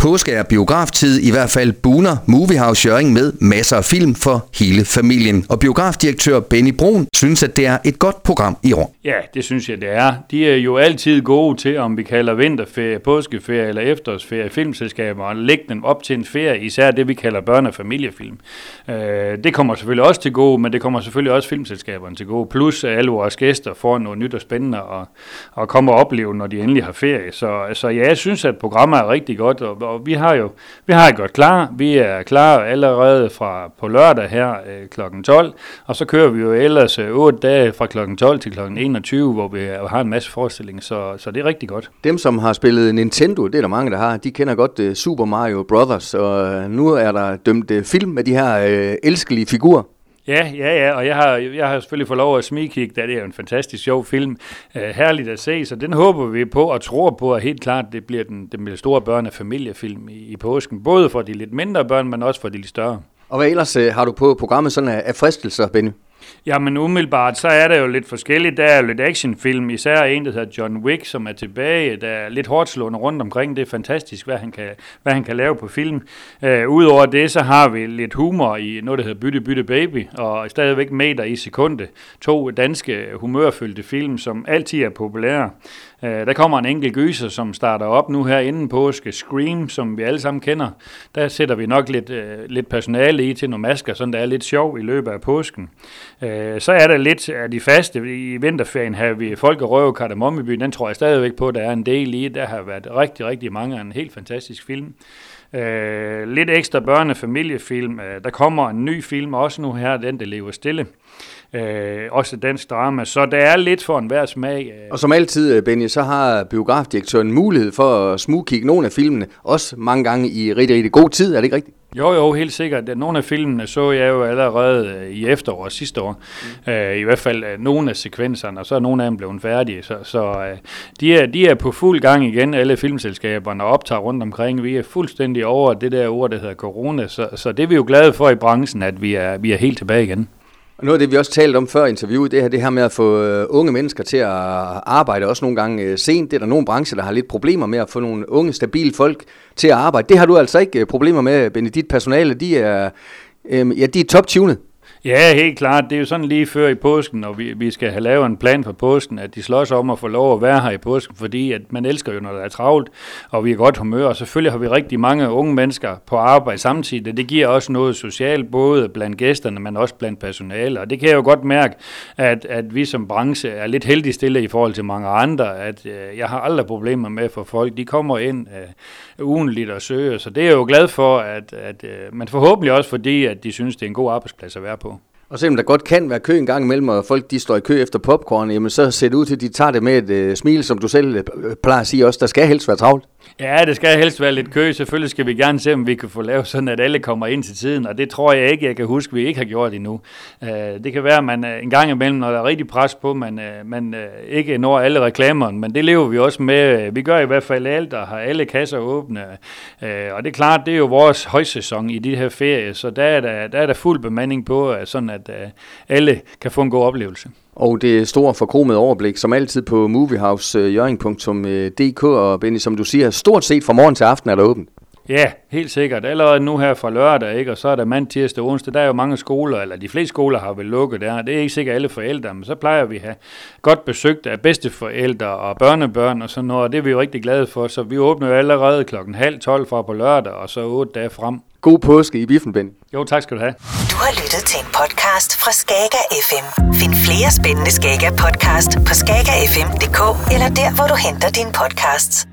Påske er biograftid, i hvert fald Buner Moviehouse Jøring med masser af film for hele familien. Og biografdirektør Benny Brun synes, at det er et godt program i år. Ja, det synes jeg, det er. De er jo altid gode til, om vi kalder vinterferie, påskeferie eller efterårsferie, filmselskaber, og lægge dem op til en ferie, især det, vi kalder børne- og familiefilm. Øh, det kommer selvfølgelig også til gode, men det kommer selvfølgelig også filmselskaberne til gode. Plus at alle vores gæster får noget nyt og spændende at, at komme og opleve, når de endelig har ferie. Så, så ja, jeg synes, at programmet er rigtig godt, og og vi har jo vi har godt klar. Vi er klar allerede fra på lørdag her øh, kl. 12, og så kører vi jo ellers øh, 8 dage fra kl. 12 til kl. 21, hvor vi øh, har en masse forestillinger, så, så det er rigtig godt. Dem, som har spillet Nintendo, det er der mange, der har, de kender godt øh, Super Mario Brothers, og øh, nu er der dømt øh, film med de her øh, elskelige figurer. Ja, ja, ja, og jeg har, jeg har selvfølgelig fået lov at smigkigge, da det er en fantastisk sjov film. Uh, herligt at se, så den håber vi på og tror på, at helt klart det bliver den, den store børne- og familiefilm i, i påsken. Både for de lidt mindre børn, men også for de lidt større. Og hvad ellers uh, har du på programmet sådan af, af fristelser, Benny? Jamen umiddelbart, så er der jo lidt forskelligt. Der er jo lidt actionfilm, især en, der hedder John Wick, som er tilbage. Der er lidt hårdt slående rundt omkring. Det er fantastisk, hvad han kan, hvad han kan lave på film. Uh, Udover det, så har vi lidt humor i noget, der hedder Bytte Bytte Baby, og stadigvæk meter i sekunde. To danske humørfyldte film, som altid er populære. Uh, der kommer en enkelt gyser, som starter op nu her inden påske. Scream, som vi alle sammen kender. Der sætter vi nok lidt, uh, lidt personale i til nogle masker, så der er lidt sjov i løbet af påsken. Øh, så er der lidt af de faste. I vinterferien har vi Folk og Røve Kardemommeby. Den tror jeg stadigvæk på, der er en del i. Der har været rigtig, rigtig mange af en helt fantastisk film. Øh, lidt ekstra børnefamiliefilm. Øh, der kommer en ny film også nu her, den der lever stille. Øh, også dansk drama, så der er lidt for enhver smag. Og som altid, Benny, så har biografdirektøren mulighed for at smugkigge nogle af filmene, også mange gange i rigtig, rigtig god tid, er det ikke rigtigt? Jo, jo, helt sikkert. Nogle af filmene så jeg jo allerede i efterår sidste år. Mm. Uh, I hvert fald uh, nogle af sekvenserne, og så er nogle af dem blevet færdige. Så, så uh, de, er, de er på fuld gang igen, alle filmselskaberne, og optager rundt omkring. Vi er fuldstændig over det der ord, der hedder corona, så, så det er vi jo glade for i branchen, at vi er, vi er helt tilbage igen. Og noget af det, vi også talte om før interviewet, det her, det her med at få øh, unge mennesker til at arbejde, også nogle gange øh, sent. Det er der nogle brancher, der har lidt problemer med at få nogle unge, stabile folk til at arbejde. Det har du altså ikke øh, problemer med, Benedikt. Personale, de er, øhm, ja, de er top-tunet. Ja, helt klart. Det er jo sådan lige før i påsken, og vi, vi skal have lavet en plan for påsken, at de slås om at få lov at være her i påsken, fordi at man elsker jo, når der er travlt, og vi er godt humør, og selvfølgelig har vi rigtig mange unge mennesker på arbejde samtidig. Det giver også noget socialt, både blandt gæsterne, men også blandt personale, og det kan jeg jo godt mærke, at, at vi som branche er lidt heldig stille i forhold til mange andre, at øh, jeg har aldrig problemer med for folk. De kommer ind øh, ugenligt og søger, så det er jeg jo glad for, at, at øh, men forhåbentlig også fordi, at de synes, det er en god arbejdsplads at være på. Og selvom der godt kan være kø en gang imellem, og folk de står i kø efter popcorn, jamen så ser det ud til, at de tager det med et øh, smil, som du selv øh, plejer at sige også. Der skal helst være travlt. Ja, det skal helst være lidt kø. Selvfølgelig skal vi gerne se, om vi kan få lavet sådan, at alle kommer ind til tiden, og det tror jeg ikke, jeg kan huske, vi ikke har gjort endnu. Øh, det kan være, at man øh, en gang imellem, når der er rigtig pres på, man, øh, man ikke når alle reklamerne, men det lever vi også med. Vi gør i hvert fald alt, og har alle kasser åbne. Og det er klart, det er jo vores højsæson i de her ferier, så der er der, der, er der fuld bemanding på, sådan at alle kan få en god oplevelse. Og det store forkromede overblik, som altid på moviehousejøring.dk, øh, øh, og Benny, som du siger, stort set fra morgen til aften er der åbent. Ja, helt sikkert. Allerede nu her fra lørdag, ikke? og så er der mand, tirsdag, onsdag. Der er jo mange skoler, eller de fleste skoler har vel lukket der. Det er ikke sikkert alle forældre, men så plejer vi at have godt besøgt af bedsteforældre og børnebørn og sådan noget, og det er vi jo rigtig glade for. Så vi åbner jo allerede klokken halv 12 fra på lørdag, og så otte dage frem. God påske i biffen, Ben. Jo, tak skal du have. Du har lyttet til en podcast fra Skager FM. Find flere spændende Skager podcast på skagerfm.dk eller der, hvor du henter dine podcasts.